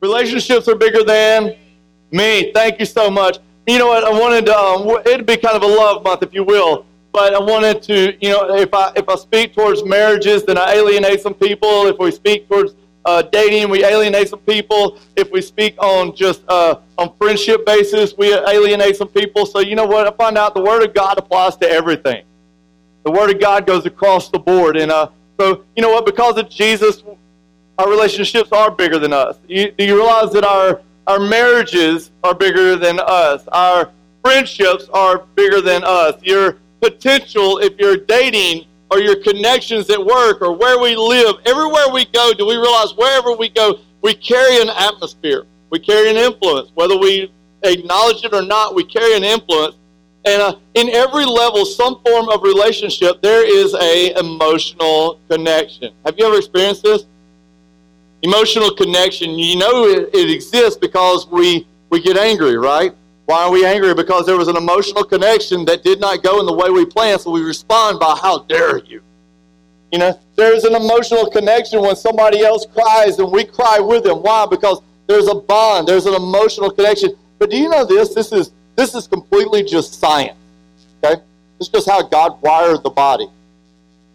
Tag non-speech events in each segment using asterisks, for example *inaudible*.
Relationships are bigger than me. Thank you so much. You know what? I wanted to, um, it'd be kind of a love month, if you will. But I wanted to, you know, if I if I speak towards marriages, then I alienate some people. If we speak towards uh, dating, we alienate some people. If we speak on just uh, on friendship basis, we alienate some people. So you know what? I find out the Word of God applies to everything. The Word of God goes across the board, and uh, so you know what? Because of Jesus, our relationships are bigger than us. You, do you realize that our our marriages are bigger than us? Our friendships are bigger than us. Your potential if you're dating or your connections at work or where we live, everywhere we go, do we realize wherever we go, we carry an atmosphere. We carry an influence. Whether we acknowledge it or not, we carry an influence. And uh, in every level, some form of relationship, there is a emotional connection. Have you ever experienced this? Emotional connection. You know it, it exists because we, we get angry, right? Why are we angry? Because there was an emotional connection that did not go in the way we planned, so we respond by, How dare you? You know, there's an emotional connection when somebody else cries and we cry with them. Why? Because there's a bond, there's an emotional connection. But do you know this? This is this is completely just science. Okay? It's just how God wired the body.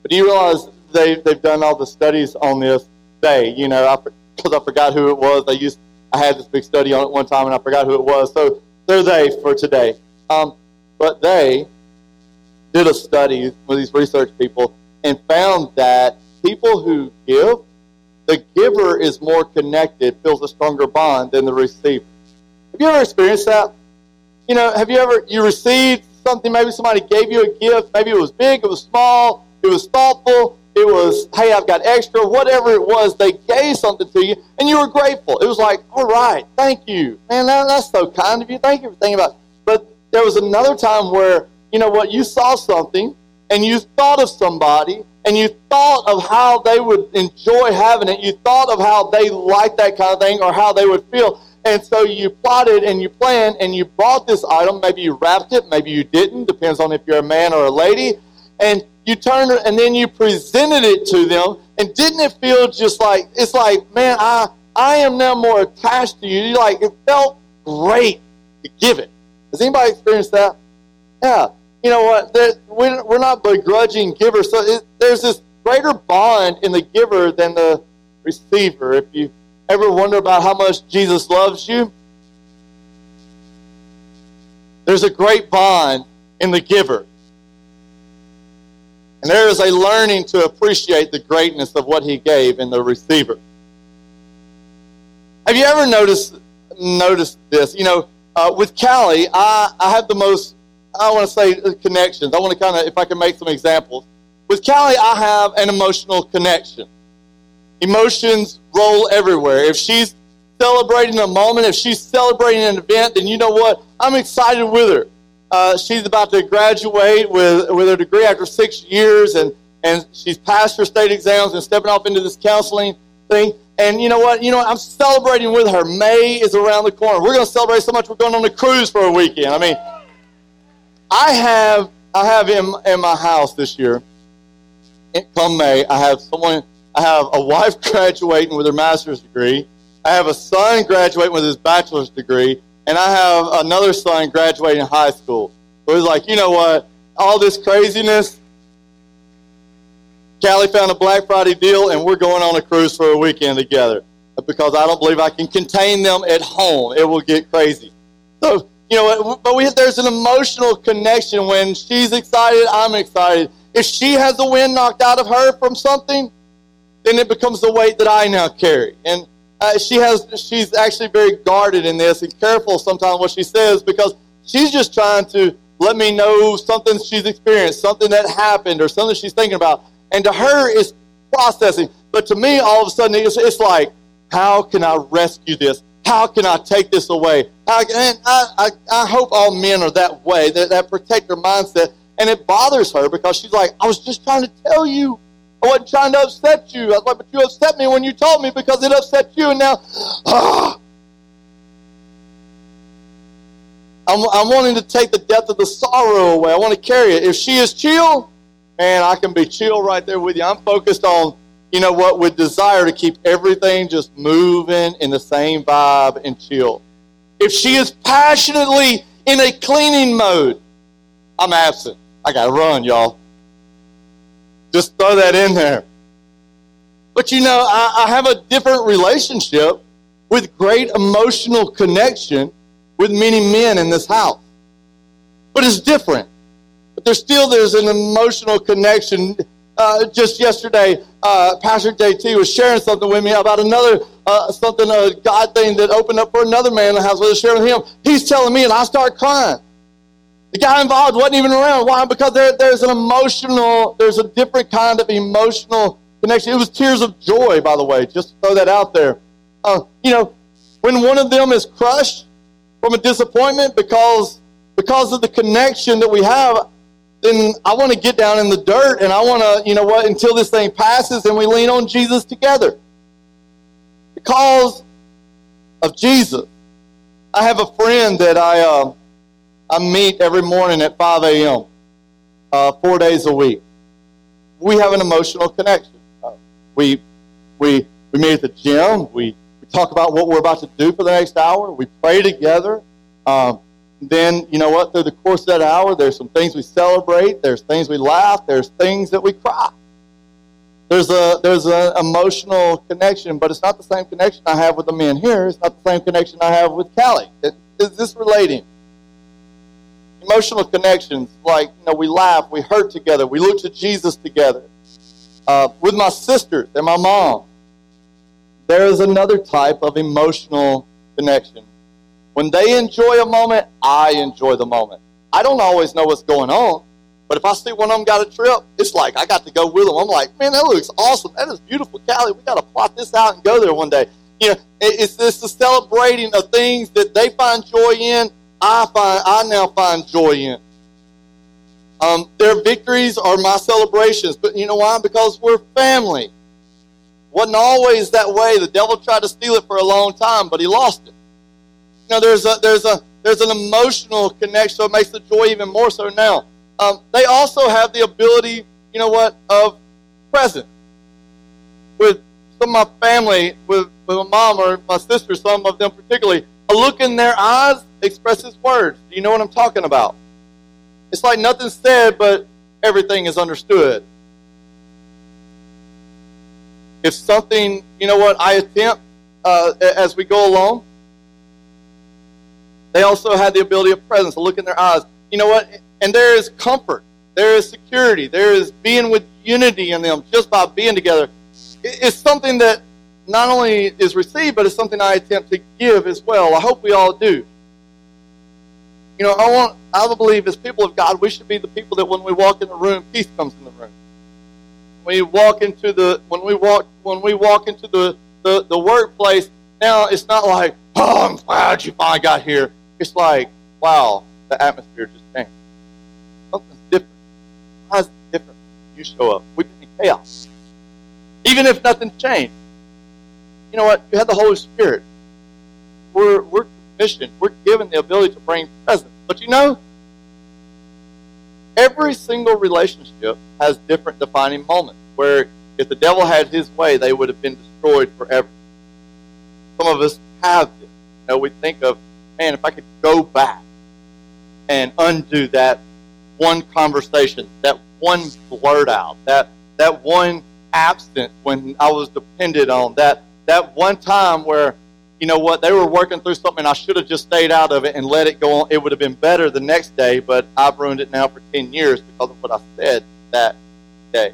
But do you realize they, they've done all the studies on this? They, you know, because I, I forgot who it was. They used I had this big study on it one time and I forgot who it was. So they're they for today. Um, but they did a study with these research people and found that people who give, the giver is more connected, feels a stronger bond than the receiver. Have you ever experienced that? You know, have you ever you received something? Maybe somebody gave you a gift. Maybe it was big, it was small, it was thoughtful, it was, hey, I've got extra, whatever it was, they gave something to you, and you were grateful. It was like, all right, thank you. Man, that, that's so kind of you. Thank you for thinking about it. But there was another time where, you know what, you saw something, and you thought of somebody, and you thought of how they would enjoy having it. You thought of how they like that kind of thing or how they would feel. And so you plotted and you planned and you bought this item. Maybe you wrapped it, maybe you didn't, depends on if you're a man or a lady. And you turned and then you presented it to them, and didn't it feel just like it's like, man, I I am now more attached to you. you like it felt great to give it. Has anybody experienced that? Yeah. You know what? We're not begrudging givers. So it, there's this greater bond in the giver than the receiver. If you ever wonder about how much Jesus loves you, there's a great bond in the giver. And there is a learning to appreciate the greatness of what he gave in the receiver. Have you ever noticed noticed this? You know, uh, with Callie, I, I have the most, I want to say uh, connections. I want to kind of, if I can make some examples. With Callie, I have an emotional connection. Emotions roll everywhere. If she's celebrating a moment, if she's celebrating an event, then you know what? I'm excited with her. Uh, she's about to graduate with, with her degree after six years, and, and she's passed her state exams and stepping off into this counseling thing. And you know what? You know what? I'm celebrating with her. May is around the corner. We're going to celebrate so much. We're going on a cruise for a weekend. I mean, I have I have in in my house this year. Come May, I have someone. I have a wife *laughs* graduating with her master's degree. I have a son graduating with his bachelor's degree, and I have another son graduating high school. Was like, you know what? All this craziness. Callie found a Black Friday deal, and we're going on a cruise for a weekend together because I don't believe I can contain them at home. It will get crazy. So, you know, but we, there's an emotional connection when she's excited, I'm excited. If she has the wind knocked out of her from something, then it becomes the weight that I now carry. And uh, she has she's actually very guarded in this and careful sometimes what she says because she's just trying to let me know something she's experienced, something that happened, or something she's thinking about. And to her, it's processing. But to me, all of a sudden, it's, it's like, how can I rescue this? How can I take this away? I, and I, I, I hope all men are that way, that, that protector mindset. And it bothers her because she's like, I was just trying to tell you. I wasn't trying to upset you. I was like, but you upset me when you told me because it upset you, and now, ah. I'm, I'm wanting to take the depth of the sorrow away. I want to carry it. If she is chill, man, I can be chill right there with you. I'm focused on, you know what, with desire to keep everything just moving in the same vibe and chill. If she is passionately in a cleaning mode, I'm absent. I got to run, y'all. Just throw that in there. But you know, I, I have a different relationship with great emotional connection with many men in this house. But it's different. But there's still there's an emotional connection. Uh, just yesterday, uh, Pastor JT was sharing something with me about another uh, something a God thing that opened up for another man in the house. Was sharing with him. He's telling me, and I start crying. The guy involved wasn't even around. Why? Because there, there's an emotional, there's a different kind of emotional connection. It was tears of joy, by the way, just to throw that out there. Uh, you know, when one of them is crushed from a disappointment because because of the connection that we have, then I want to get down in the dirt and I want to, you know what, until this thing passes and we lean on Jesus together. Because of Jesus. I have a friend that I uh, I meet every morning at 5 a.m. Uh, four days a week. We have an emotional connection. Uh, we we we meet at the gym. We we talk about what we're about to do for the next hour. We pray together. Um, then, you know what, through the course of that hour, there's some things we celebrate, there's things we laugh, there's things that we cry. There's a there's an emotional connection, but it's not the same connection I have with the men here. It's not the same connection I have with Callie. Is this relating? Emotional connections, like you know, we laugh, we hurt together, we look to Jesus together. Uh, with my sisters and my mom, there is another type of emotional connection. When they enjoy a moment, I enjoy the moment. I don't always know what's going on, but if I see one of them got a trip, it's like I got to go with them. I'm like, man, that looks awesome. That is beautiful, Callie. We got to plot this out and go there one day. You know, it's this celebrating of things that they find joy in. I find I now find joy in. Um, their victories are my celebrations, but you know why? Because we're family. Wasn't always that way. The devil tried to steal it for a long time, but he lost it. You know, there's a there's a there's an emotional connection, so it makes the joy even more so now. Um, they also have the ability, you know what, of present. With some of my family, with, with my mom or my sister, some of them particularly, a look in their eyes expresses words. Do you know what I'm talking about? It's like nothing's said, but everything is understood if something, you know what, I attempt uh, as we go along, they also have the ability of presence, to look in their eyes. You know what? And there is comfort, there is security, there is being with unity in them just by being together. It's something that not only is received, but it's something I attempt to give as well. I hope we all do. You know, I want I believe as people of God, we should be the people that when we walk in the room, peace comes in the room we walk into the when we walk when we walk into the, the, the workplace, now it's not like, oh, I'm glad you finally got here. It's like, wow, the atmosphere just changed. Something's different. Why is it different? You show up. We've been in chaos. Even if nothing's changed. You know what? You have the Holy Spirit. We're we're commissioned. We're given the ability to bring presence. But you know, Every single relationship has different defining moments where if the devil had his way, they would have been destroyed forever. Some of us have this. You know, we think of, man, if I could go back and undo that one conversation, that one blurt out, that that one absence when I was dependent on, that that one time where you know what, they were working through something. I should have just stayed out of it and let it go on. It would have been better the next day, but I've ruined it now for 10 years because of what I said that day.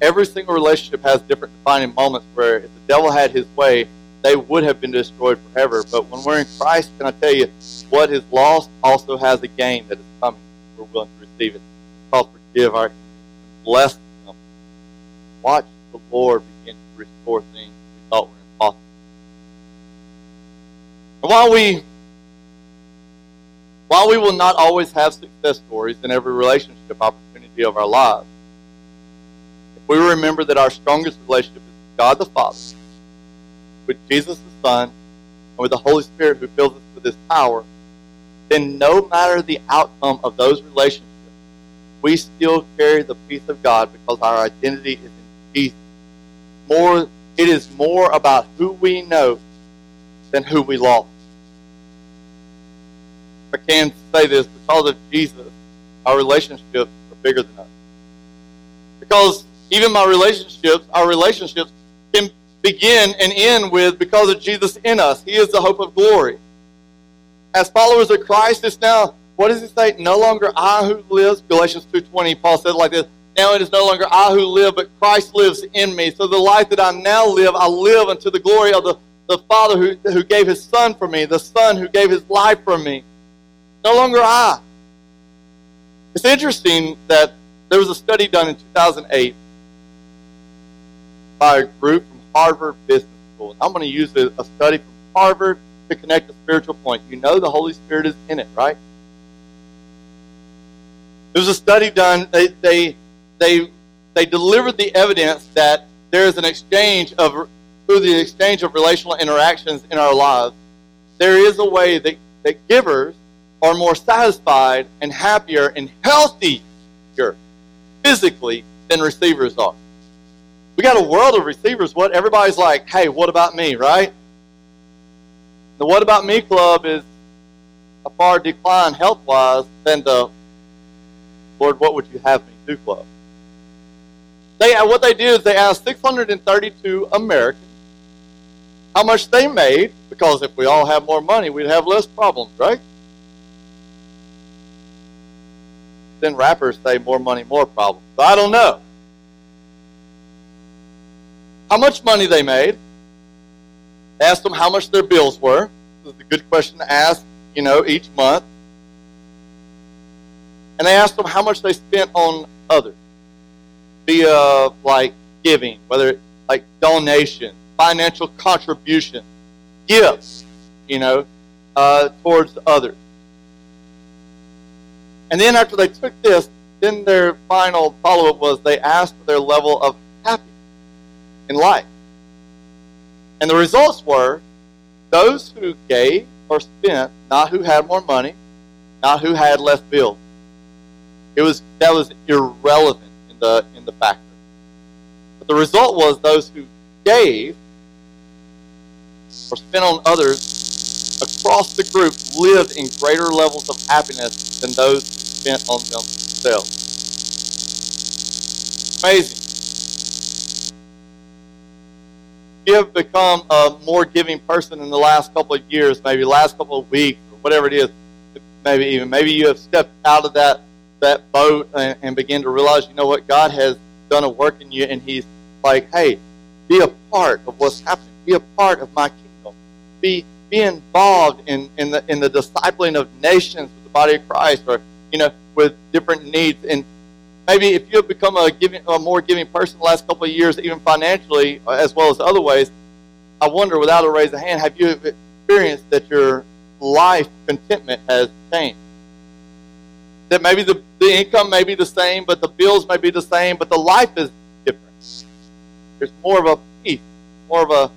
Every single relationship has different defining moments where if the devil had his way, they would have been destroyed forever. But when we're in Christ, can I tell you, what is lost also has a gain that is coming. We're willing to receive it. Call forgive our bless them. Watch the Lord begin to restore things we thought were impossible. And while we while we will not always have success stories in every relationship opportunity of our lives, if we remember that our strongest relationship is with God the Father, with Jesus the Son, and with the Holy Spirit who fills us with his power, then no matter the outcome of those relationships, we still carry the peace of God because our identity is in Jesus. More, it is more about who we know than who we lost. I can say this because of Jesus, our relationships are bigger than us. Because even my relationships, our relationships can begin and end with because of Jesus in us. He is the hope of glory. As followers of Christ, it's now, what does he say? No longer I who lives. Galatians 2.20, Paul said like this. Now it is no longer I who live, but Christ lives in me. So the life that I now live, I live unto the glory of the, the Father who, who gave his Son for me, the Son who gave his life for me. No longer I. It's interesting that there was a study done in 2008 by a group from Harvard Business School. I'm going to use a, a study from Harvard to connect a spiritual point. You know the Holy Spirit is in it, right? There was a study done. They they they they delivered the evidence that there is an exchange of through the exchange of relational interactions in our lives. There is a way that, that givers are more satisfied and happier and healthier physically than receivers are. We got a world of receivers. What everybody's like, hey, what about me, right? The What About Me Club is a far decline health wise than the Lord, what would you have me do club? They what they did is they asked 632 Americans how much they made, because if we all have more money, we'd have less problems, right? Then rappers say more money, more problems. I don't know. How much money they made. Asked them how much their bills were. This is a good question to ask, you know, each month. And they asked them how much they spent on others via like giving, whether it, like donation, financial contribution, gifts, you know, uh, towards others. And then after they took this, then their final follow up was they asked for their level of happiness in life. And the results were those who gave or spent, not who had more money, not who had less bills. It was that was irrelevant the in the factory. But the result was those who gave or spent on others across the group lived in greater levels of happiness than those who spent on themselves. Amazing. You have become a more giving person in the last couple of years, maybe last couple of weeks, or whatever it is. Maybe even maybe you have stepped out of that that boat and, and begin to realize, you know what, God has done a work in you, and He's like, hey, be a part of what's happening. Be a part of my kingdom. Be be involved in, in the in the discipling of nations with the body of Christ, or you know, with different needs. And maybe if you have become a giving, a more giving person the last couple of years, even financially as well as other ways, I wonder, without a raise of hand, have you experienced that your life contentment has changed? That maybe the, the income may be the same, but the bills may be the same, but the life is different. There's more of a peace, more of a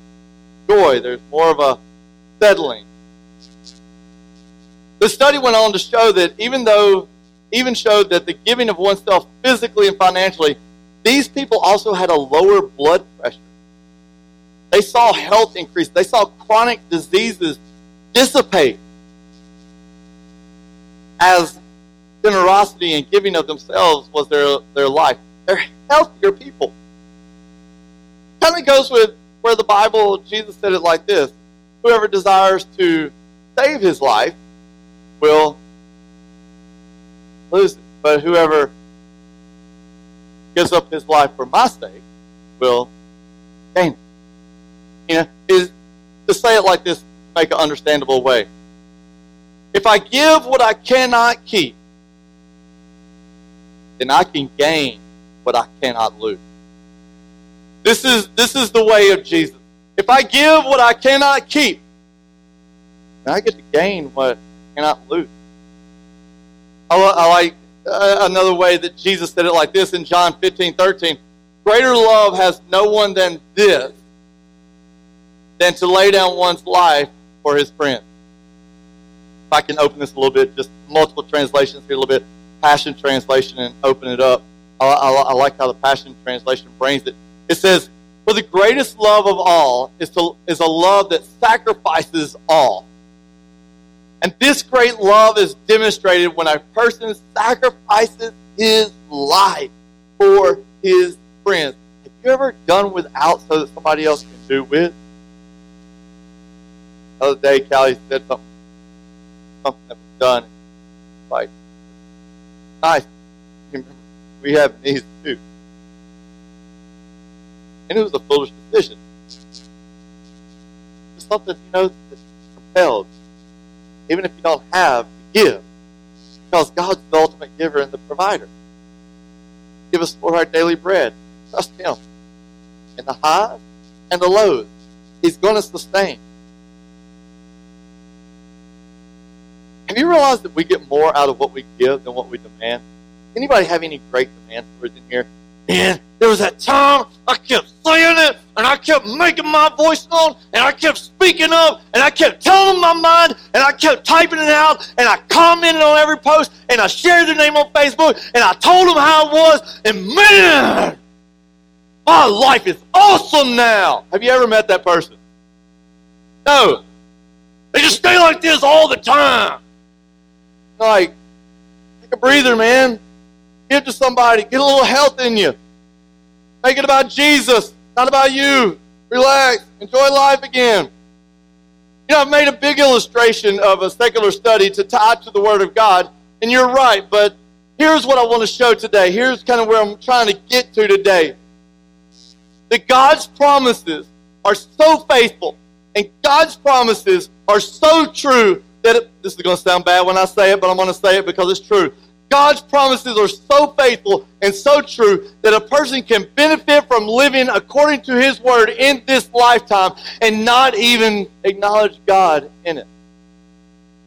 joy, there's more of a settling. The study went on to show that even though, even showed that the giving of oneself physically and financially, these people also had a lower blood pressure. They saw health increase. They saw chronic diseases dissipate as generosity and giving of themselves was their, their life. They're healthier people. Kind of goes with where the Bible, Jesus said it like this Whoever desires to save his life will lose it. But whoever gives up his life for my sake will gain it. You know, is to say it like this, make an understandable way. If I give what I cannot keep, then I can gain what I cannot lose. This is, this is the way of Jesus. If I give what I cannot keep, then I get to gain what I cannot lose. I, I like uh, another way that Jesus said it like this in John 15, 13. Greater love has no one than this, than to lay down one's life for his friends. If I can open this a little bit, just multiple translations here a little bit. Passion Translation and open it up. I, I, I like how the Passion Translation brings it. It says, For the greatest love of all is, to, is a love that sacrifices all. And this great love is demonstrated when a person sacrifices his life for his friends. Have you ever done without so that somebody else can do with? The other day, Callie said something, something that was done. Like, We have needs too. And it was a foolish decision. It's something, you know, that's compelled. Even if you don't have, to give. Because God's the ultimate giver and the provider. Give us for our daily bread. Trust Him. In the highs and the lows. He's going to sustain. Have you realized that we get more out of what we give than what we demand? Anybody have any great demand in here? Man, there was that time I kept saying it, and I kept making my voice known, and I kept speaking up, and I kept telling my mind, and I kept typing it out, and I commented on every post, and I shared their name on Facebook, and I told them how it was, and man, my life is awesome now. Have you ever met that person? No. They just stay like this all the time. Like, take a breather, man. Give to somebody. Get a little health in you. Make it about Jesus, not about you. Relax. Enjoy life again. You know, I've made a big illustration of a secular study to tie to the Word of God, and you're right, but here's what I want to show today. Here's kind of where I'm trying to get to today. That God's promises are so faithful, and God's promises are so true it, this is going to sound bad when I say it, but I'm going to say it because it's true. God's promises are so faithful and so true that a person can benefit from living according to His word in this lifetime and not even acknowledge God in it.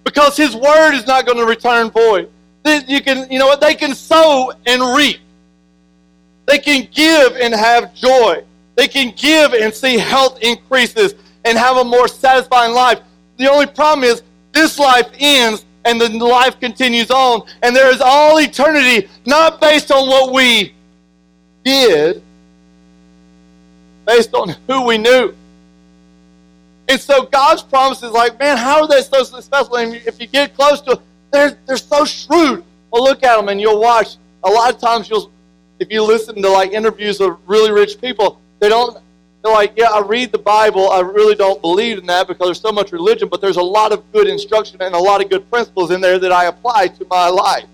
Because His word is not going to return void. You can, you know what? They can sow and reap. They can give and have joy. They can give and see health increases and have a more satisfying life. The only problem is this life ends and the life continues on. And there is all eternity, not based on what we did, based on who we knew. And so God's promise is like, man, how are they so successful? And if you get close to them, they're, they're so shrewd. Well, look at them and you'll watch. A lot of times you'll, if you listen to like interviews of really rich people, they don't they're like, yeah, I read the Bible. I really don't believe in that because there's so much religion, but there's a lot of good instruction and a lot of good principles in there that I apply to my life.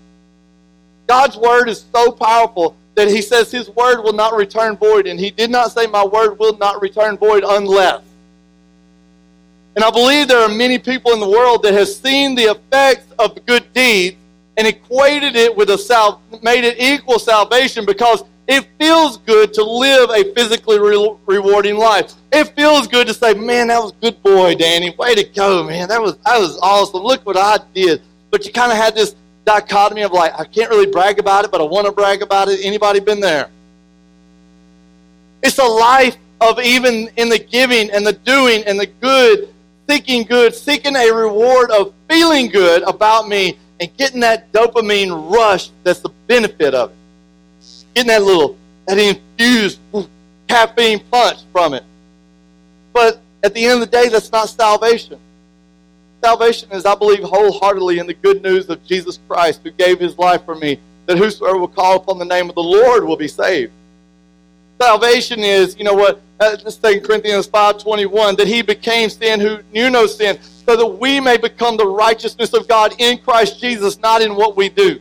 God's word is so powerful that he says his word will not return void, and he did not say my word will not return void unless. And I believe there are many people in the world that have seen the effects of good deeds and equated it with a sal- made it equal salvation because it feels good to live a physically re- rewarding life. It feels good to say, "Man, that was good boy, Danny. Way to go, man. That was that was awesome. Look what I did." But you kind of had this dichotomy of like, I can't really brag about it, but I want to brag about it. Anybody been there? It's a life of even in the giving and the doing and the good, seeking good, seeking a reward of feeling good about me and getting that dopamine rush that's the benefit of it getting that little, that infused caffeine punch from it. But at the end of the day, that's not salvation. Salvation is, I believe, wholeheartedly in the good news of Jesus Christ who gave his life for me, that whosoever will call upon the name of the Lord will be saved. Salvation is, you know what, uh, let's take Corinthians 5.21, that he became sin who knew no sin, so that we may become the righteousness of God in Christ Jesus, not in what we do.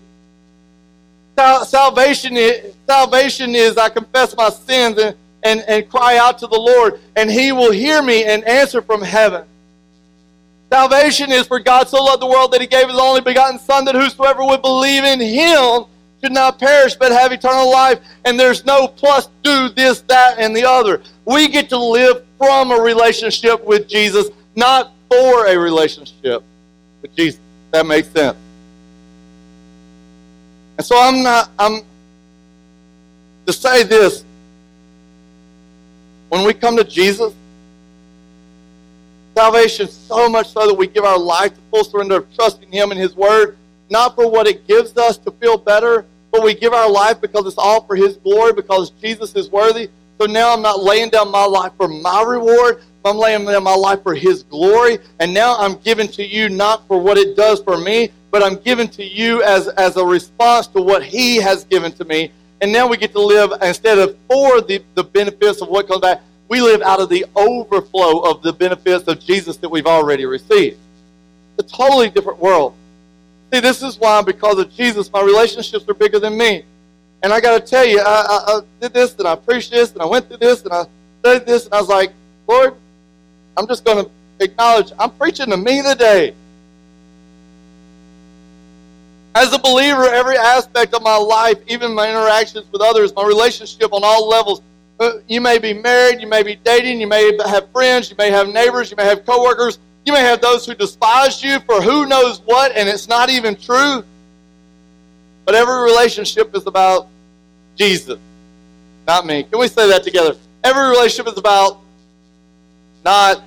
Salvation is, salvation is I confess my sins and, and, and cry out to the Lord, and He will hear me and answer from heaven. Salvation is for God so loved the world that He gave His only begotten Son, that whosoever would believe in Him should not perish but have eternal life. And there's no plus do this, that, and the other. We get to live from a relationship with Jesus, not for a relationship with Jesus. That makes sense. And so I'm not, I'm, to say this, when we come to Jesus, salvation so much so that we give our life to full surrender of trusting Him and His Word, not for what it gives us to feel better, but we give our life because it's all for His glory, because Jesus is worthy. So now I'm not laying down my life for my reward, I'm laying down my life for His glory. And now I'm given to you not for what it does for me, but I'm given to you as, as a response to what He has given to me. And now we get to live, instead of for the, the benefits of what comes back, we live out of the overflow of the benefits of Jesus that we've already received. It's a totally different world. See, this is why, because of Jesus, my relationships are bigger than me. And I got to tell you, I, I, I, did this, and I preached this, and I went through this, and I studied this, and I was like, Lord, I'm just going to acknowledge I'm preaching to me today. As a believer, every aspect of my life, even my interactions with others, my relationship on all levels, uh, you may be married, you may be dating, you may have friends, you may have neighbors, you may have coworkers, you may have those who despise you for who knows what, and it's not even true. But every relationship is about Jesus, not me. Can we say that together? Every relationship is about not.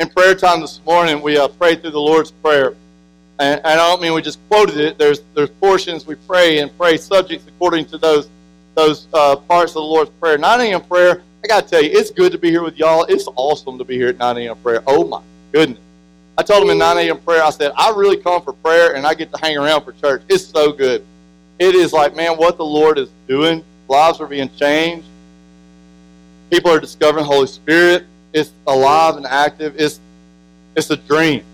In prayer time this morning, we uh, prayed through the Lord's Prayer. And, and, I don't mean we just quoted it. There's, there's portions we pray and pray subjects according to those, those uh, parts of the Lord's Prayer. 9 a.m. prayer, I got to tell you, it's good to be here with y'all. It's awesome to be here at 9 a.m. prayer. Oh, my goodness. I told them in 9 a.m. prayer, I said, I really come for prayer and I get to hang around for church. It's so good. It is like, man, what the Lord is doing. Lives are being changed. People are discovering Holy Spirit. It's alive and active. It's it's a dream.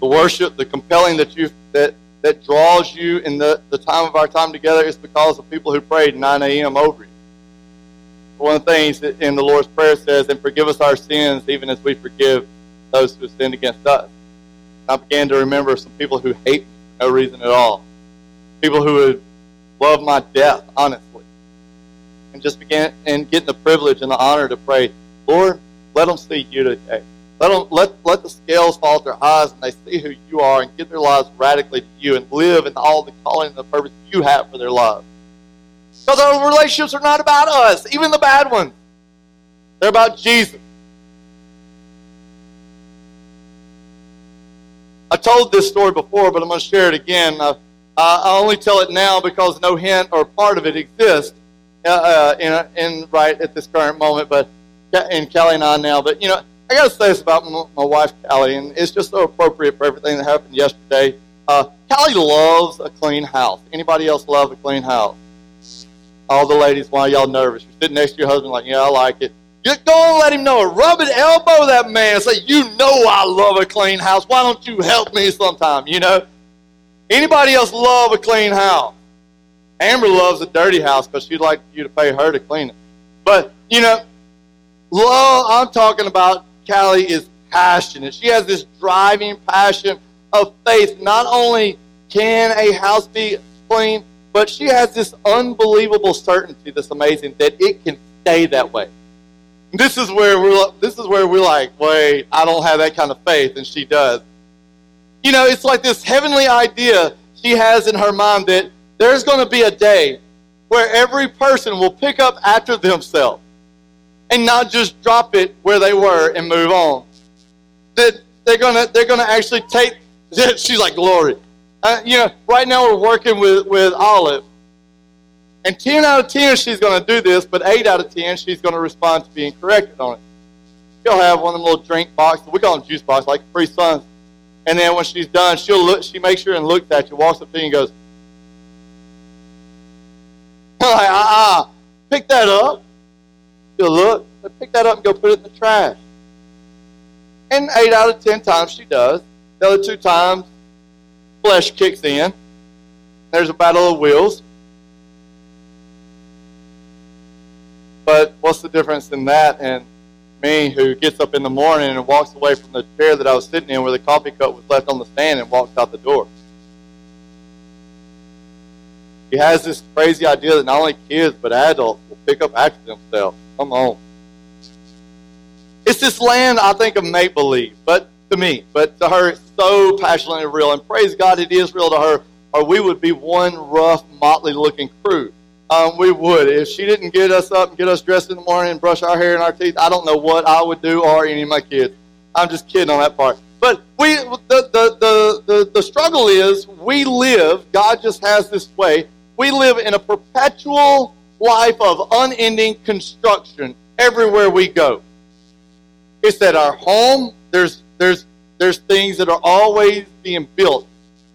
The worship, the compelling that you that that draws you in the, the time of our time together is because of people who prayed 9 a.m. over you. One of the things that in the Lord's Prayer says, and forgive us our sins even as we forgive those who have sinned against us. I began to remember some people who hate me for no reason at all. People who would love my death, honestly and just begin and getting the privilege and the honor to pray, Lord, let them see you today. Let them let let the scales fall off their eyes and they see who you are and give their lives radically to you and live in all the calling and the purpose you have for their lives. Because our relationships are not about us, even the bad ones. They're about Jesus. I told this story before, but I'm going to share it again. Uh, I only tell it now because no hint or part of it exists uh, in, in right at this current moment, but in Kelly and I now. But you know, I got to say this about my, my, wife Kelly, and it's just so appropriate for everything that happened yesterday. Uh, Kelly loves a clean house. Anybody else love a clean house? All the ladies, why y'all nervous? You're sitting next to your husband, like, yeah, I like it. Just go and let him know. Rub it, elbow that man. Say, you know I love a clean house. Why don't you help me sometime? You know. Anybody else love a clean house? Amber loves a dirty house because she'd like you to pay her to clean it. But, you know, love, I'm talking about Callie is passionate. She has this driving passion of faith. Not only can a house be clean, but she has this unbelievable certainty that's amazing that it can stay that way. This is where we're this is where we're like, wait, I don't have that kind of faith, and she does. You know, it's like this heavenly idea she has in her mind that there's going to be a day where every person will pick up after themselves and not just drop it where they were and move on. That they're gonna they're gonna actually take. *laughs* She's like glory. Uh, you know, right now we're working with with Olive, and ten out of ten she's gonna do this, but eight out of ten she's gonna respond to being corrected on it. She'll have one of them little drink boxes. We call them juice boxes, like Capri Suns. And then when she's done, she'll look. She makes sure and looks at you, walks up to you, and goes, *laughs* like, uh-uh. Pick that up. She'll look, pick that up and go put it in the trash. And eight out of ten times she does. The other two times, flesh kicks in. There's a battle of wills. But what's the difference in that and me who gets up in the morning and walks away from the chair that I was sitting in where the coffee cup was left on the stand and walks out the door? He has this crazy idea that not only kids but adults will pick up after themselves. Come on. It's this land, I think, of make believe, but to me, but to her, it's so passionately real. And praise God, it is real to her, or we would be one rough, motley looking crew. Um, we would. If she didn't get us up and get us dressed in the morning and brush our hair and our teeth, I don't know what I would do or any of my kids. I'm just kidding on that part. But we, the, the, the, the, the struggle is we live, God just has this way, we live in a perpetual life of unending construction everywhere we go. It's at our home, there's, there's, there's things that are always being built,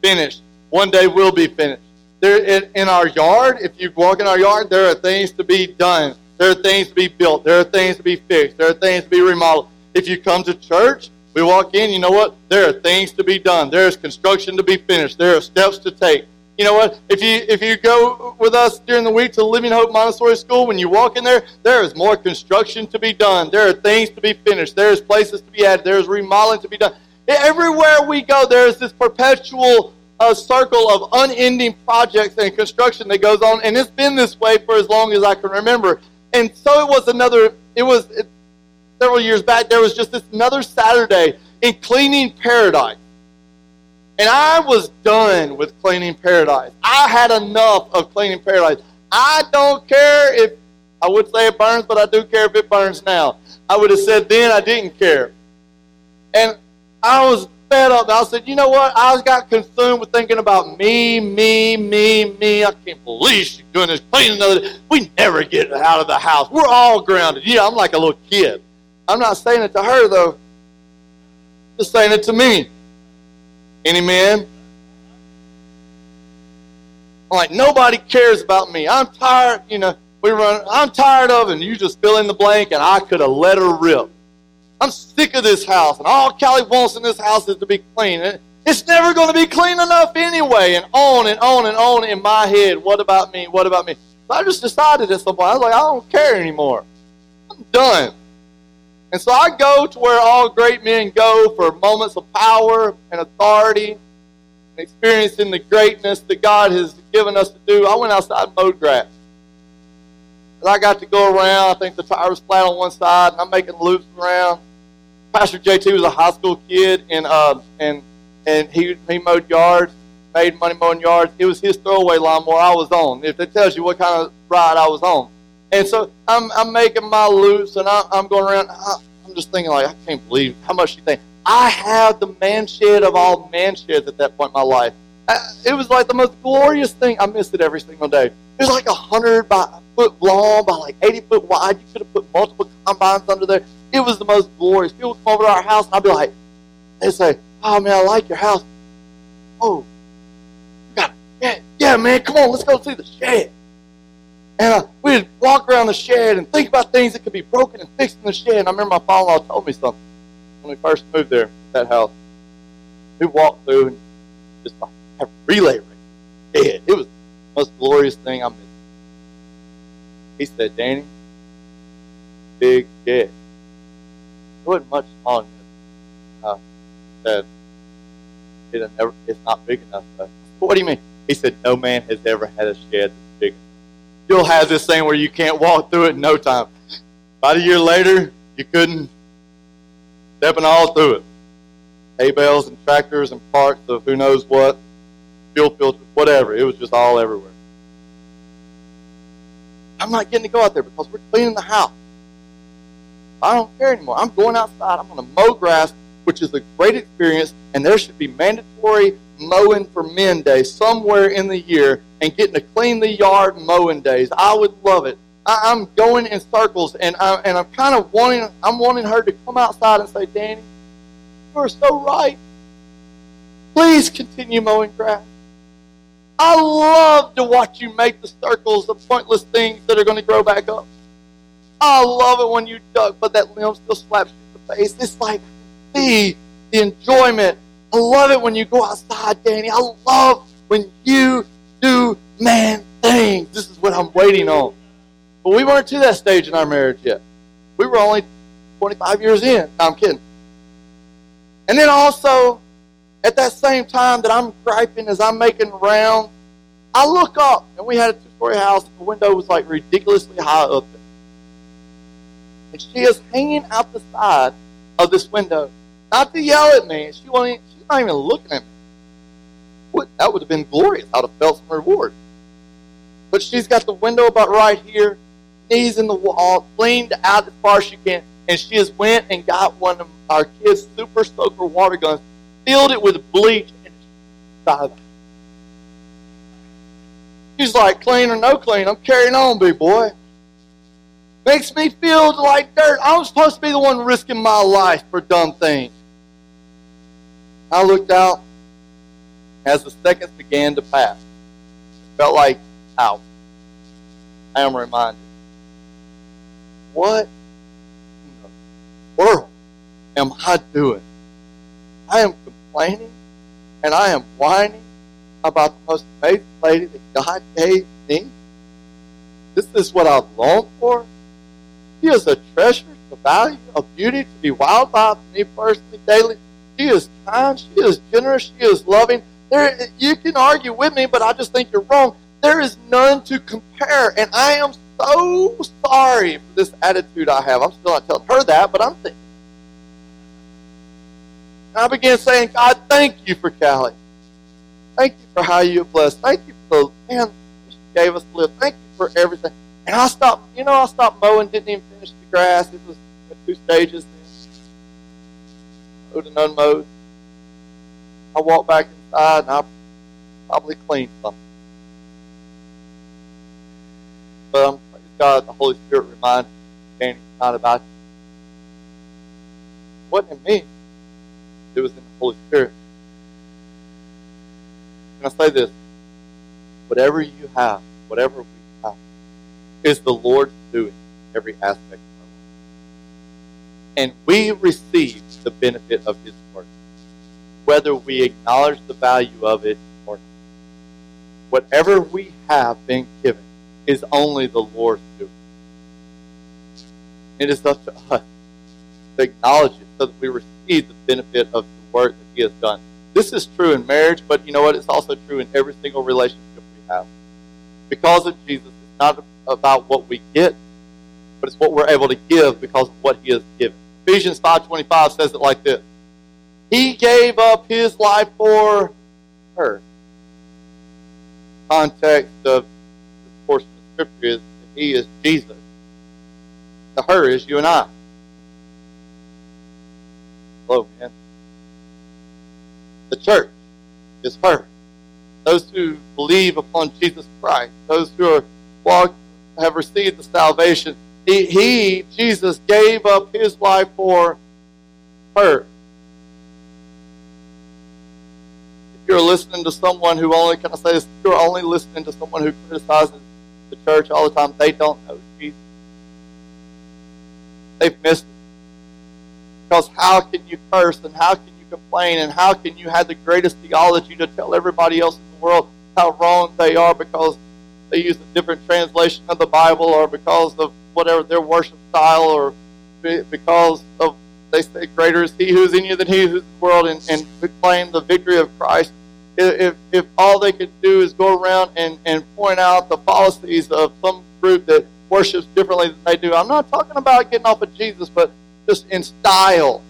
finished. One day will be finished. There, in, in our yard, if you walk in our yard, there are things to be done. There are things to be built. There are things to be fixed. There are things to be remodeled. If you come to church, we walk in, you know what? There are things to be done. There is construction to be finished. There are steps to take. You know what? If you if you go with us during the week to Living Hope Montessori School, when you walk in there, there is more construction to be done. There are things to be finished. There is places to be added. There is remodeling to be done. Everywhere we go, there is this perpetual uh, circle of unending projects and construction that goes on, and it's been this way for as long as I can remember. And so it was another. It was it, several years back. There was just this another Saturday in cleaning paradise. And I was done with cleaning paradise. I had enough of cleaning paradise. I don't care if, I would say it burns, but I do care if it burns now. I would have said then I didn't care. And I was fed up. I said, you know what? I got consumed with thinking about me, me, me, me. I can't believe she's doing this, cleaning another day. We never get out of the house. We're all grounded. Yeah, I'm like a little kid. I'm not saying it to her, though. Just saying it to me. Any man? I'm like, nobody cares about me. I'm tired, you know, we run, I'm tired of, and you just fill in the blank, and I could have let her rip. I'm sick of this house, and all Callie wants in this house is to be clean. It's never going to be clean enough anyway, and on and on and on in my head. What about me? What about me? So I just decided at some point, I was like, I don't care anymore. I'm done. And so I go to where all great men go for moments of power and authority and experiencing the greatness that God has given us to do. I went outside and mowed grass. And I got to go around. I think the tire was flat on one side, and I'm making loops around. Pastor JT was a high school kid, and uh, and and he he mowed yards, made money mowing yards. It was his throwaway lawnmower I was on. If it tells you what kind of ride I was on. And so I'm, I'm making my loops and I, am going around. I'm just thinking, like, I can't believe how much you think. I have the man shed of all man sheds at that point in my life. it was like the most glorious thing. I missed it every single day. It was like a hundred by foot long by like 80 foot wide. You could have put multiple combines under there. It was the most glorious. People come over to our house and I'd be like, they say, oh man, I like your house. Oh, got. Yeah, yeah, man, come on, let's go see the shed. And uh, we'd walk around the shed and think about things that could be broken and fixed in the shed. And I remember my father-in-law told me something when we first moved there, that house. We walked through and just like a relay race. Dead. It was the most glorious thing I missed. He said, Danny, big shed. It wasn't much smaller than uh, this. I said, it never, it's not big enough. What do you mean? He said, no man has ever had a shed that's big enough have this thing where you can't walk through it in no time. About a year later, you couldn't stepping all through it. Hay bales and tractors and parts of who knows what, fuel filters, whatever. It was just all everywhere. I'm not getting to go out there because we're cleaning the house. I don't care anymore. I'm going outside. I'm going to mow grass, which is a great experience, and there should be mandatory mowing for men day somewhere in the year and getting to clean the yard mowing days. I would love it. I, am going in circles and I and I'm kind of wanting I'm wanting her to come outside and say, Danny, you are so right. Please continue mowing grass. I love to watch you make the circles of pointless things that are going to grow back up. I love it when you duck, but that limb still slaps you in the face. It's like, see the enjoyment I love it when you go outside, Danny. I love when you do man things. This is what I'm waiting on. But we weren't to that stage in our marriage yet. We were only 25 years in. No, I'm kidding. And then also, at that same time that I'm griping as I'm making rounds, I look up, and we had a two-story house. The window was like ridiculously high up there. And she is hanging out the side of this window, not to yell at me. She won't She's not even looking at me. What, that would have been glorious. I'd have felt some reward. But she's got the window about right here, knees in the wall, leaned out as far as she can, and she has went and got one of our kids' super soaker water guns, filled it with bleach, and died. She's like, clean or no clean, I'm carrying on, big boy. Makes me feel like dirt. I'm supposed to be the one risking my life for dumb things. I looked out as the seconds began to pass. It felt like out. I am reminded. What in the world am I doing? I am complaining and I am whining about the most amazing lady that God gave me. This is what I've longed for. She is a treasure, a value, a beauty to be wild by me personally daily. She is kind, she is generous, she is loving. There, you can argue with me, but I just think you're wrong. There is none to compare, and I am so sorry for this attitude I have. I'm still not telling her that, but I'm thinking. And I began saying, God, thank you for Callie. Thank you for how you have blessed. Thank you for the man you gave us to live. Thank you for everything. And I stopped, you know, I stopped mowing, didn't even finish the grass. It was two stages then. Mowed and unmowed. I walked back inside and I probably cleaned something. But I'm praise God, the Holy Spirit reminded me, Danny, it's not about you. It wasn't me. It was in the Holy Spirit. Can I say this? Whatever you have, whatever we is the Lord's doing every aspect of our life. And we receive the benefit of His work, whether we acknowledge the value of it or not. Whatever we have been given is only the Lord's doing. It is up to us to acknowledge it so that we receive the benefit of the work that He has done. This is true in marriage, but you know what? It's also true in every single relationship we have. Because of Jesus, it's not about what we get, but it's what we're able to give because of what He has given. Ephesians 5.25 says it like this. He gave up His life for her. Context of this portion of Scripture is that He is Jesus. The her is you and I. Hello, man. The church is her. Those who believe upon Jesus Christ, those who are walk, have received the salvation. He, he, Jesus, gave up his life for her. If you're listening to someone who only, can I say this, if you're only listening to someone who criticizes the church all the time, they don't know Jesus. They've missed it. Because how can you curse and how can you complain and how can you have the greatest theology to tell everybody else in the world how wrong they are because they use a different translation of the Bible or because of whatever their worship style or because of they say greater is he who's in you than he who's in the world and, and proclaim the victory of Christ. If, if all they could do is go around and, and point out the policies of some group that worships differently than they do. I'm not talking about getting off of Jesus, but just in style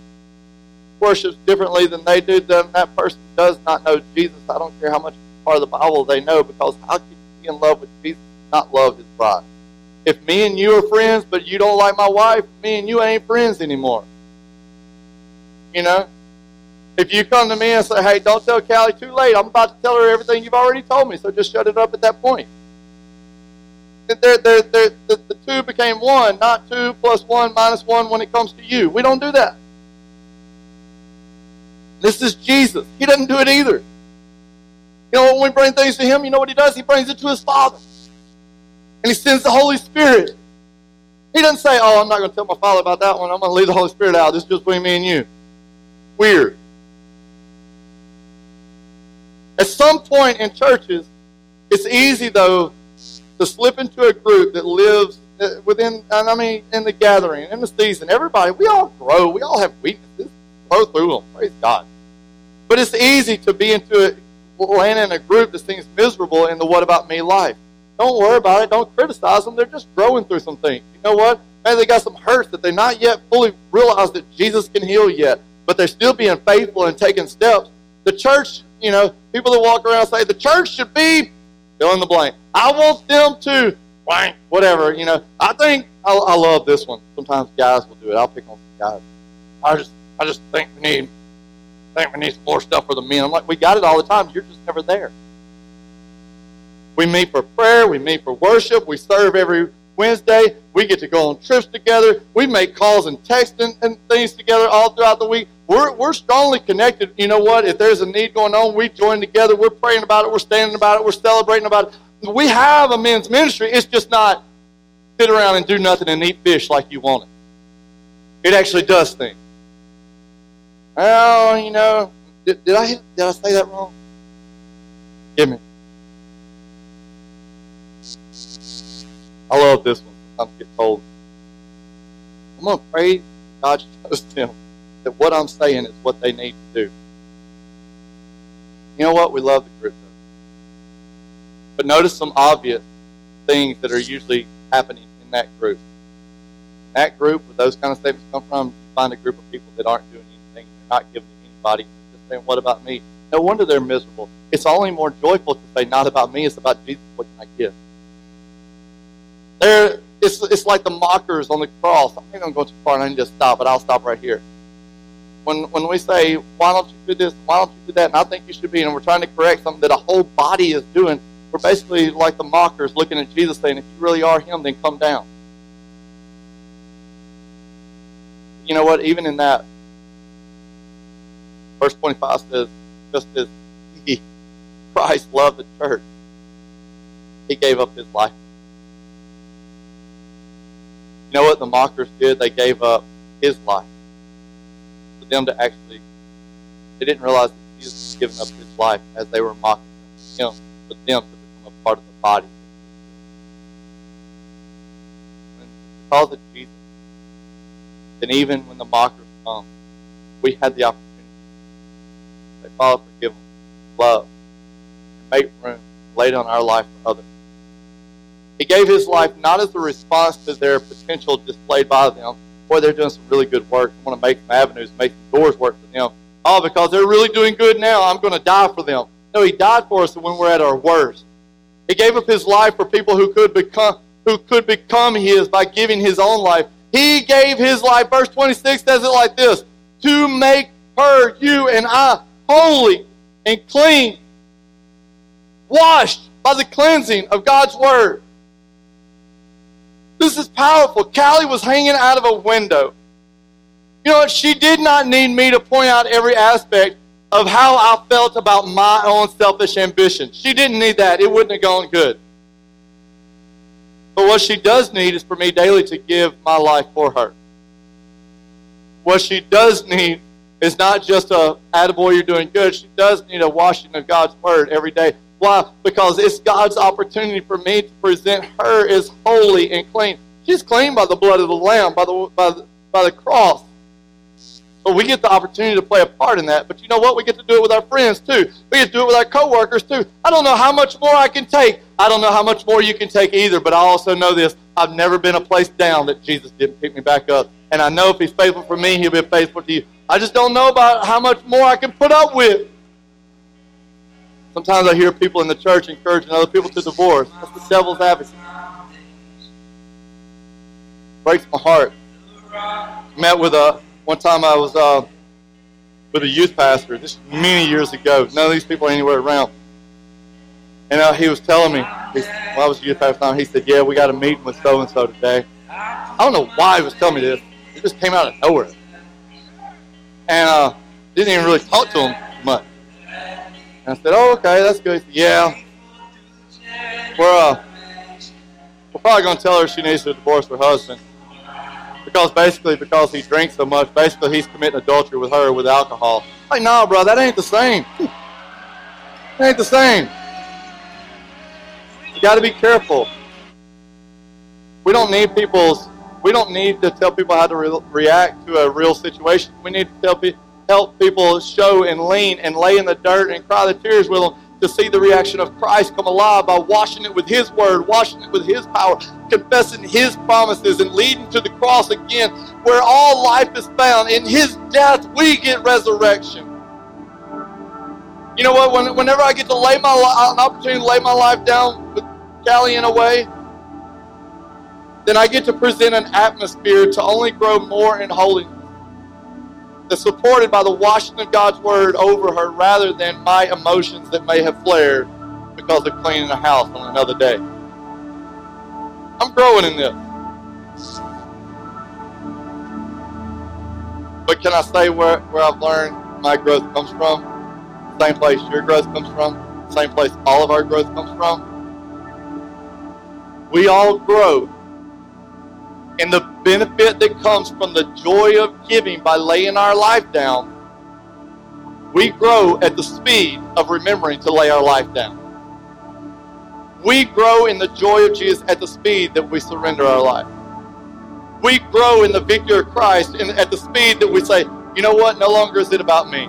worships differently than they do, then that person does not know Jesus. I don't care how much part of the Bible they know, because how can be in love with Jesus not love his bride? If me and you are friends, but you don't like my wife, me and you ain't friends anymore. You know? If you come to me and say, hey, don't tell Callie too late, I'm about to tell her everything you've already told me, so just shut it up at that point. They're, they're, they're, the, the two became one, not two plus one minus one when it comes to you. We don't do that. This is Jesus. He doesn't do it either. You know, when we bring things to Him, you know what He does? He brings it to His Father. And He sends the Holy Spirit. He doesn't say, Oh, I'm not going to tell my Father about that one. I'm going to leave the Holy Spirit out. This is just between me and you. Weird. At some point in churches, it's easy, though, to slip into a group that lives uh, within, I mean, in the gathering, in the season. Everybody, we all grow. We all have weaknesses. Flow through them. Praise God. But it's easy to be into it, land in a group that seems miserable in the what about me life. Don't worry about it. Don't criticize them. They're just growing through some things. You know what? Maybe they got some hurts that they're not yet fully realized that Jesus can heal yet, but they're still being faithful and taking steps. The church, you know, people that walk around say the church should be fill in the blank. I want them to blank, whatever. You know, I think I, I love this one. Sometimes guys will do it. I'll pick on some guys. I just, I just think we need, think we need some more stuff for the men. I'm like, we got it all the time. You're just never there. We meet for prayer. We meet for worship. We serve every Wednesday. We get to go on trips together. We make calls and texting and things together all throughout the week. We're, we're strongly connected. You know what? If there's a need going on, we join together. We're praying about it. We're standing about it. We're celebrating about it. We have a men's ministry. It's just not sit around and do nothing and eat fish like you want it. It actually does things. Well, you know, did, did I did I say that wrong? Give me. I love this one. Sometimes I get told, I'm to pray God shows them that what I'm saying is what they need to do. You know what? We love the group. But notice some obvious things that are usually happening in that group. That group, where those kind of statements come from, you find a group of people that aren't doing not giving to anybody, just saying, What about me? No wonder they're miserable. It's only more joyful to say, Not about me, it's about Jesus. What can I give? There, it's, it's like the mockers on the cross. I think I'm going to go too far and I need to stop, but I'll stop right here. When, when we say, why don't you do this, why don't you do that, and I think you should be, and we're trying to correct something that a whole body is doing, we're basically like the mockers looking at Jesus saying, if you really are him, then come down. You know what? Even in that, verse 25 says, just as he, Christ loved the church, he gave up his life. You know what the mockers did? They gave up his life. For them to actually, they didn't realize that Jesus was giving up his life as they were mocking him, for them to become a part of the body. When, because of Jesus, then even when the mockers come, we had the opportunity Father, forgive them, love, and make room, lay down our life for others. He gave his life not as a response to their potential displayed by them. Boy, they're doing some really good work. I want to make some avenues, make some doors work for them. Oh, because they're really doing good now, I'm going to die for them. No, he died for us when we're at our worst. He gave up his life for people who could become who could become his by giving his own life. He gave his life. Verse 26 says it like this to make her, you, and I holy and clean, washed by the cleansing of God's word. This is powerful. Callie was hanging out of a window. You know what? She did not need me to point out every aspect of how I felt about my own selfish ambition. She didn't need that. It wouldn't have gone good. But what she does need is for me daily to give my life for her. What she does need is not just a attaboy, you're doing good. She does need a washing of God's word every day. Why? Because it's God's opportunity for me to present her as holy and clean. She's clean by the blood of the Lamb, by the, by the, by the cross. But we get the opportunity to play a part in that. But you know what? We get to do it with our friends too. We get to do it with our coworkers too. I don't know how much more I can take. I don't know how much more you can take either. But I also know this: I've never been a place down that Jesus didn't pick me back up. And I know if He's faithful for me, He'll be faithful to you. I just don't know about how much more I can put up with. Sometimes I hear people in the church encouraging other people to divorce. That's the devil's advocate. Breaks my heart. Met with a one time I was uh, with a youth pastor, this many years ago. None of these people are anywhere around. And uh, he was telling me, well, I was a youth pastor time, he said, yeah, we got a meeting with so-and-so today. I don't know why he was telling me this. It just came out of nowhere. And uh, didn't even really talk to him much. And I said, oh, okay, that's good. Said, yeah. We're, uh, we're probably going to tell her she needs to divorce her husband because basically because he drinks so much, basically he's committing adultery with her with alcohol. Like, no, bro, that ain't the same. *laughs* Ain't the same. You got to be careful. We don't need people's. We don't need to tell people how to re- react to a real situation. We need to tell pe- help people show and lean and lay in the dirt and cry the tears with them to see the reaction of Christ come alive by washing it with His Word, washing it with His power, confessing His promises, and leading to the cross again, where all life is found. In His death, we get resurrection. You know what? When, whenever I get to lay my an opportunity to lay my life down with Callie in a way, then I get to present an atmosphere to only grow more in holiness. That's supported by the washing of God's word over her rather than my emotions that may have flared because of cleaning the house on another day. I'm growing in this. But can I say where, where I've learned my growth comes from? Same place your growth comes from, same place all of our growth comes from. We all grow in the benefit that comes from the joy of giving by laying our life down. We grow at the speed of remembering to lay our life down. We grow in the joy of Jesus at the speed that we surrender our life. We grow in the victory of Christ in, at the speed that we say, you know what, no longer is it about me.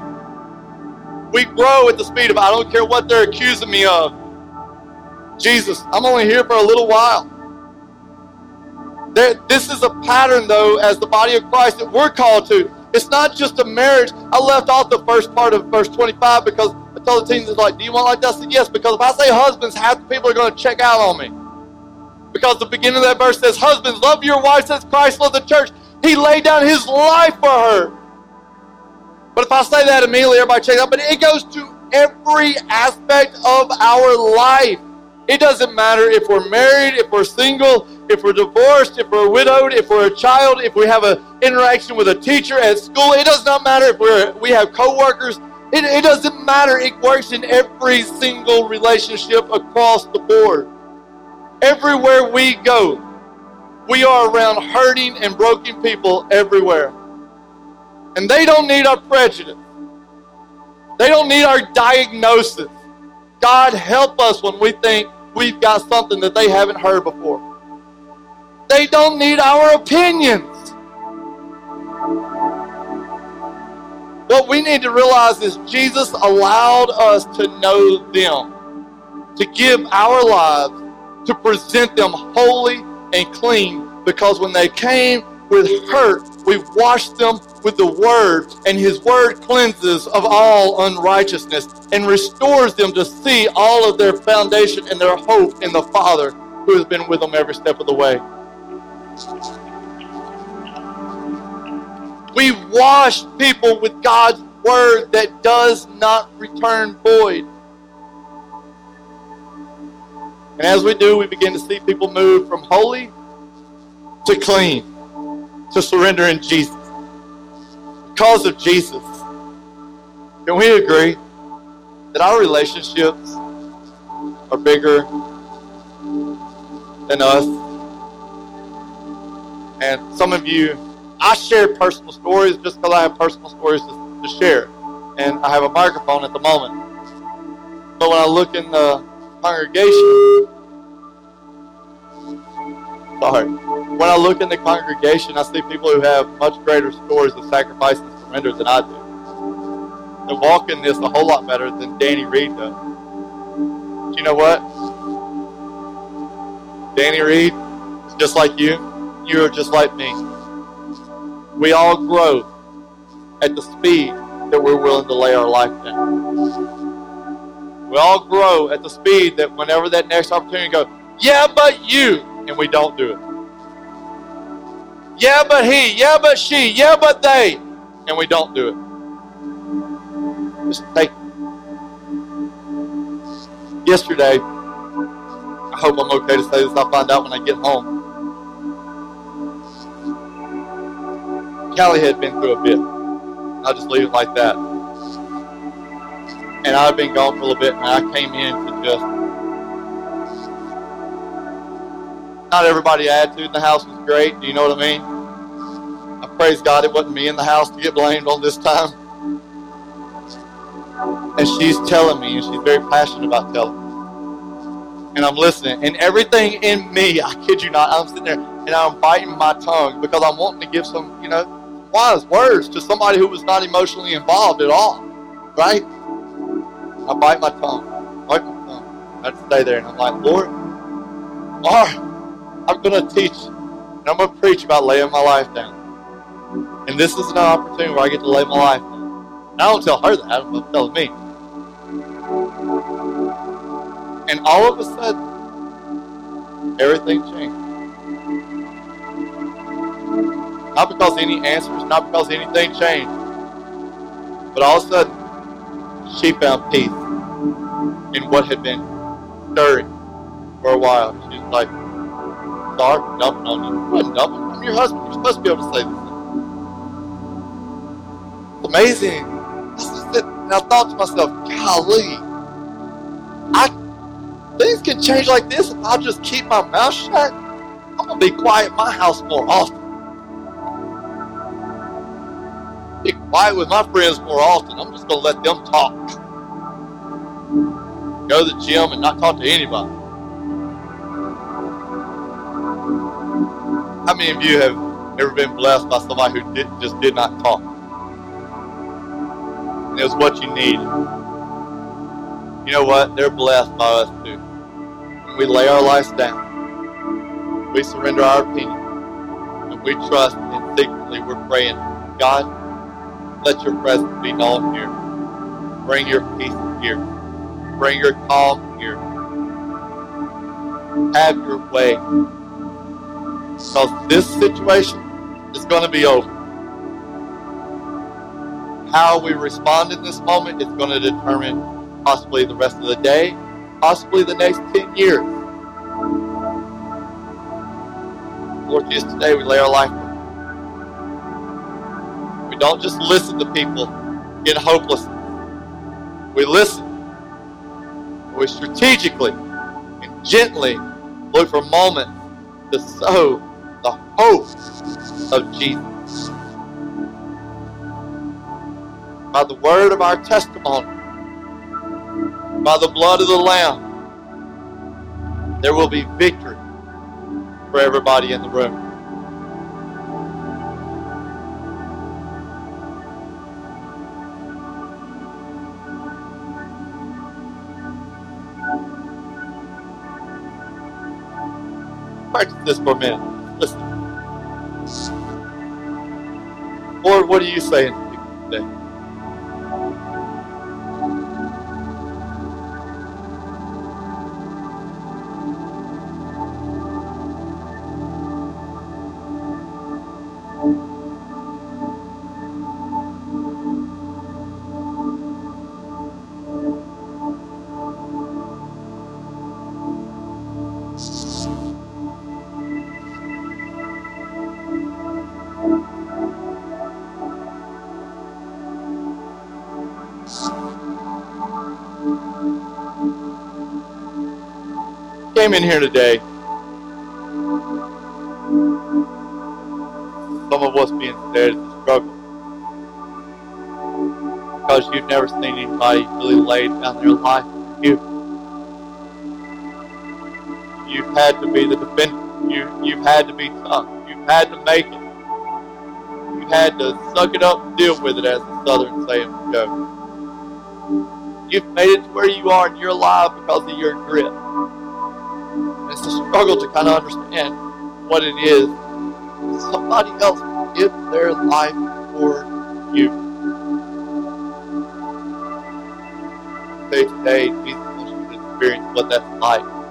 We grow at the speed of, I don't care what they're accusing me of. Jesus, I'm only here for a little while. There, this is a pattern, though, as the body of Christ that we're called to. It's not just a marriage. I left off the first part of verse 25 because I told the teens, like, do you want like that? I said, yes, because if I say husbands, half the people are going to check out on me. Because the beginning of that verse says, Husbands, love your wives as Christ loved the church. He laid down his life for her. But if I say that immediately, everybody checks out. But it goes to every aspect of our life. It doesn't matter if we're married, if we're single, if we're divorced, if we're widowed, if we're a child, if we have an interaction with a teacher at school. It does not matter if we're we have coworkers. It, it doesn't matter. It works in every single relationship across the board. Everywhere we go, we are around hurting and broken people everywhere. And they don't need our prejudice. They don't need our diagnosis. God help us when we think we've got something that they haven't heard before. They don't need our opinions. What we need to realize is Jesus allowed us to know them, to give our lives to present them holy and clean because when they came with hurt, we washed them with the word, and his word cleanses of all unrighteousness and restores them to see all of their foundation and their hope in the Father who has been with them every step of the way. We wash people with God's word that does not return void. And as we do, we begin to see people move from holy to clean, to surrender in Jesus. Because of Jesus. Can we agree that our relationships are bigger than us? And some of you, I share personal stories just because I have personal stories to, to share. And I have a microphone at the moment. But when I look in the congregation, sorry, when I look in the congregation, I see people who have much greater stories of sacrifice and surrender than I do. They walk in this a whole lot better than Danny Reed does. Do you know what? Danny Reed is just like you. You are just like me. We all grow at the speed that we're willing to lay our life down. We all grow at the speed that whenever that next opportunity goes, yeah, but you, and we don't do it. Yeah, but he, yeah, but she, yeah, but they, and we don't do it. Just take Yesterday, I hope I'm okay to say this, I'll find out when I get home. Callie had been through a bit. I'll just leave it like that and I've been gone for a little bit, and I came in to just. Not everybody attitude in the house was great. Do you know what I mean? I praise God it wasn't me in the house to get blamed on this time. And she's telling me, and she's very passionate about telling me. And I'm listening, and everything in me, *laughs* I kid you not, I'm sitting there and I'm biting my tongue because I'm wanting to give some, you know, wise words to somebody who was not emotionally involved at all, right? I bite my tongue. I Bite my tongue. I stay there and I'm like, Lord, Lord, I'm going to teach and I'm going to preach about laying my life down. And this is an opportunity where I get to lay my life down. And I don't tell her that, I'm telling me. And all of a sudden, everything changed. Not because any answers, not because anything changed. But all of a sudden, she found peace in what had been stirring for a while. She was like, for dumping on you. I wasn't dumping. I'm your husband. You're supposed to be able to say this. It's amazing. And I thought to myself, golly, I things can change like this if I just keep my mouth shut. I'm gonna be quiet in my house more often. Be quiet with my friends more often. I'm just gonna let them talk. Go to the gym and not talk to anybody. How many of you have ever been blessed by somebody who did, just did not talk? And it was what you needed. You know what? They're blessed by us too. When we lay our lives down, we surrender our opinion, and we trust and secretly we're praying, God, let your presence be known here. Bring your peace here. Bring your calm here. Have your way. Because this situation is going to be over. How we respond in this moment is going to determine possibly the rest of the day, possibly the next 10 years. Lord Jesus, today we lay our life down. We don't just listen to people in hopelessness. We listen. We strategically and gently look for moments to sow hope of Jesus. By the word of our testimony, by the blood of the Lamb, there will be victory for everybody in the room. Practice this for minute. Listen. Lord, what are you saying today? Came in here today, some of us being scared is a struggle. Because you've never seen anybody really lay down their life for you. You've had to be the defender. You, you've had to be tough. You've had to make it. You had to suck it up and deal with it, as the Southern saying would go. You've made it to where you are and you're alive because of your grit it's a struggle to kind of understand what it is. Somebody else give their life for you. Say today, Jesus wants you to experience what that's like.